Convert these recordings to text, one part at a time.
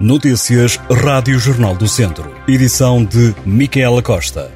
Notícias Rádio Jornal do Centro. Edição de Micaela Costa.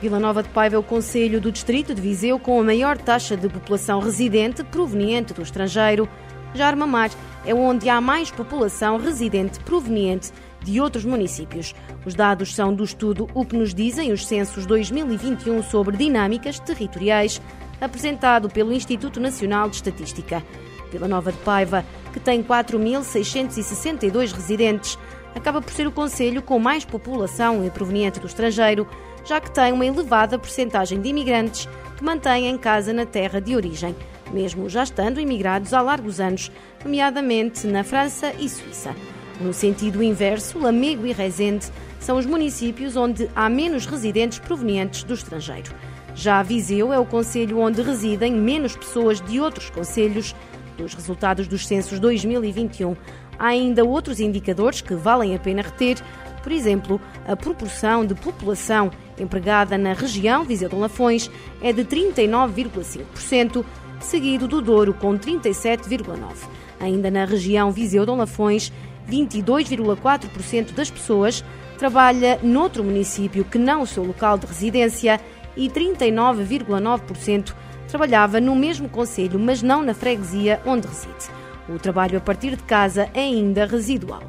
Vila Nova de Paiva é o Conselho do Distrito de Viseu com a maior taxa de população residente proveniente do estrangeiro. Já Armamar é onde há mais população residente proveniente de outros municípios. Os dados são do estudo O que nos dizem os censos 2021 sobre dinâmicas territoriais, apresentado pelo Instituto Nacional de Estatística. Vila Nova de Paiva, que tem 4.662 residentes, acaba por ser o conselho com mais população proveniente do estrangeiro, já que tem uma elevada percentagem de imigrantes que mantêm em casa na terra de origem, mesmo já estando imigrados há largos anos, nomeadamente na França e Suíça. No sentido inverso, Lamego e Rezende são os municípios onde há menos residentes provenientes do estrangeiro. Já Viseu é o conselho onde residem menos pessoas de outros conselhos. Dos resultados dos censos 2021, há ainda outros indicadores que valem a pena reter, por exemplo, a proporção de população empregada na região Viseu de Lafões é de 39,5%, seguido do Douro com 37,9%. Ainda na região Viseu de Lafões, 22,4% das pessoas trabalha noutro município que não o seu local de residência e 39,9% trabalhava no mesmo conselho, mas não na freguesia onde reside. O trabalho a partir de casa é ainda residual.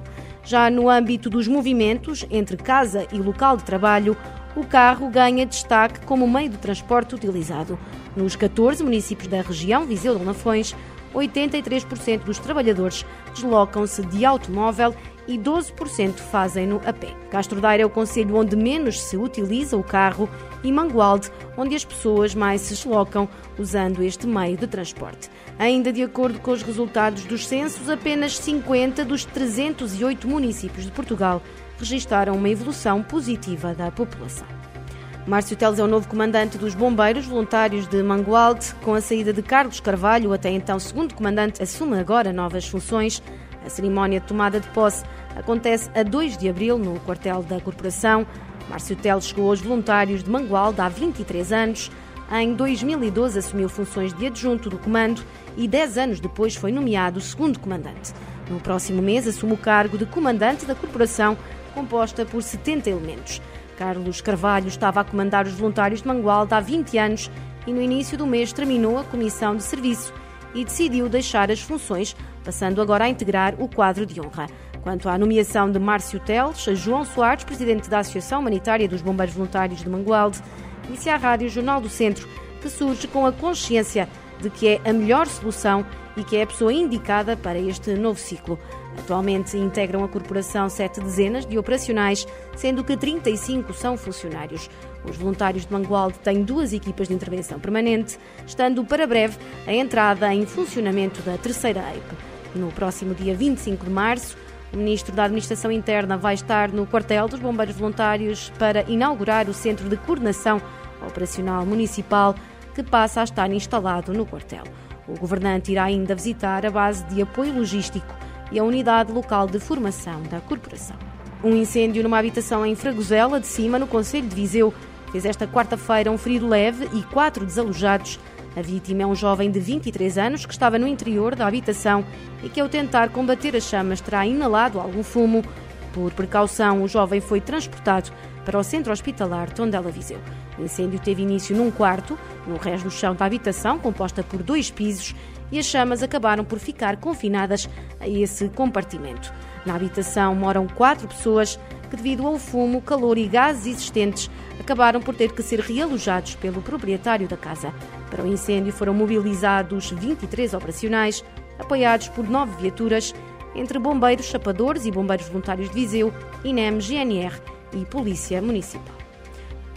Já no âmbito dos movimentos entre casa e local de trabalho, o carro ganha destaque como meio de transporte utilizado. Nos 14 municípios da região Viseu de Lafões, 83% dos trabalhadores deslocam-se de automóvel e 12% fazem-no a pé. Castro Daire é o conselho onde menos se utiliza o carro e Mangualde, onde as pessoas mais se deslocam usando este meio de transporte. Ainda de acordo com os resultados dos censos, apenas 50 dos 308 municípios de Portugal registaram uma evolução positiva da população. Márcio Teles é o novo comandante dos Bombeiros Voluntários de Mangualde. Com a saída de Carlos Carvalho, até então segundo comandante, assume agora novas funções. A cerimónia de tomada de posse acontece a 2 de abril no quartel da Corporação. Márcio Teles chegou aos voluntários de Mangualde há 23 anos. Em 2012 assumiu funções de adjunto do comando e 10 anos depois foi nomeado segundo comandante. No próximo mês assume o cargo de comandante da corporação, composta por 70 elementos. Carlos Carvalho estava a comandar os voluntários de Mangualde há 20 anos e no início do mês terminou a comissão de serviço e decidiu deixar as funções, passando agora a integrar o quadro de honra. Quanto à nomeação de Márcio Teles, João Soares, presidente da Associação Humanitária dos Bombeiros Voluntários de Mangualde, disse à Rádio Jornal do Centro que surge com a consciência de que é a melhor solução e que é a pessoa indicada para este novo ciclo. Atualmente integram a corporação sete dezenas de operacionais, sendo que 35 são funcionários. Os voluntários de Mangualde têm duas equipas de intervenção permanente, estando para breve a entrada em funcionamento da terceira EIP. No próximo dia 25 de março, o Ministro da Administração Interna vai estar no quartel dos Bombeiros Voluntários para inaugurar o Centro de Coordenação Operacional Municipal, que passa a estar instalado no quartel. O governante irá ainda visitar a base de apoio logístico e a unidade local de formação da corporação. Um incêndio numa habitação em Fragosela de Cima, no Conselho de Viseu, fez esta quarta-feira um ferido leve e quatro desalojados. A vítima é um jovem de 23 anos que estava no interior da habitação e que, ao tentar combater as chamas, terá inalado algum fumo. Por precaução, o jovem foi transportado para o centro hospitalar Tondela Viseu. O incêndio teve início num quarto, no resto do chão da habitação, composta por dois pisos, e as chamas acabaram por ficar confinadas a esse compartimento. Na habitação moram quatro pessoas que, devido ao fumo, calor e gases existentes, acabaram por ter que ser realojados pelo proprietário da casa. Para o incêndio foram mobilizados 23 operacionais, apoiados por nove viaturas, entre bombeiros, chapadores e bombeiros voluntários de Viseu, INEM, GNR e Polícia Municipal.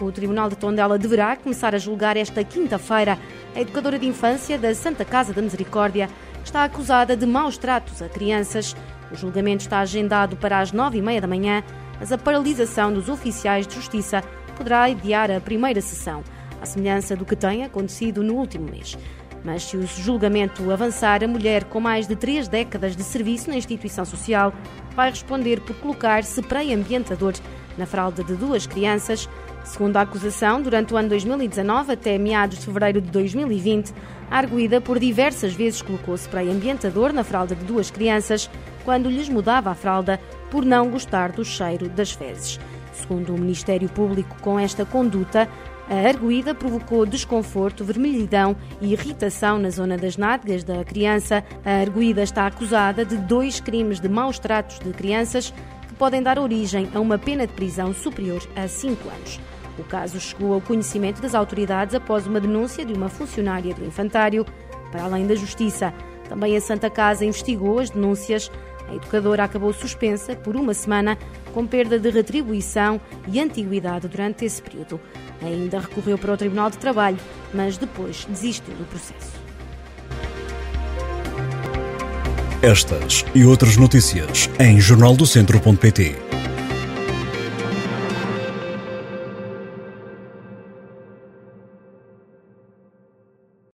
O Tribunal de Tondela deverá começar a julgar esta quinta-feira a educadora de infância da Santa Casa da Misericórdia, que está acusada de maus tratos a crianças. O julgamento está agendado para as nove e meia da manhã, mas a paralisação dos oficiais de justiça poderá adiar a primeira sessão, à semelhança do que tem acontecido no último mês. Mas se o julgamento avançar, a mulher com mais de três décadas de serviço na instituição social vai responder por colocar spray ambientador na fralda de duas crianças, Segundo a acusação, durante o ano 2019 até meados de fevereiro de 2020, a arguída por diversas vezes colocou spray ambientador na fralda de duas crianças quando lhes mudava a fralda por não gostar do cheiro das fezes. Segundo o Ministério Público, com esta conduta, a arguída provocou desconforto, vermelhidão e irritação na zona das nádegas da criança. A arguída está acusada de dois crimes de maus tratos de crianças que podem dar origem a uma pena de prisão superior a cinco anos. O caso chegou ao conhecimento das autoridades após uma denúncia de uma funcionária do infantário. Para além da Justiça, também a Santa Casa investigou as denúncias. A educadora acabou suspensa por uma semana, com perda de retribuição e antiguidade durante esse período. Ainda recorreu para o Tribunal de Trabalho, mas depois desistiu do processo. Estas e outras notícias em jornaldocentro.pt.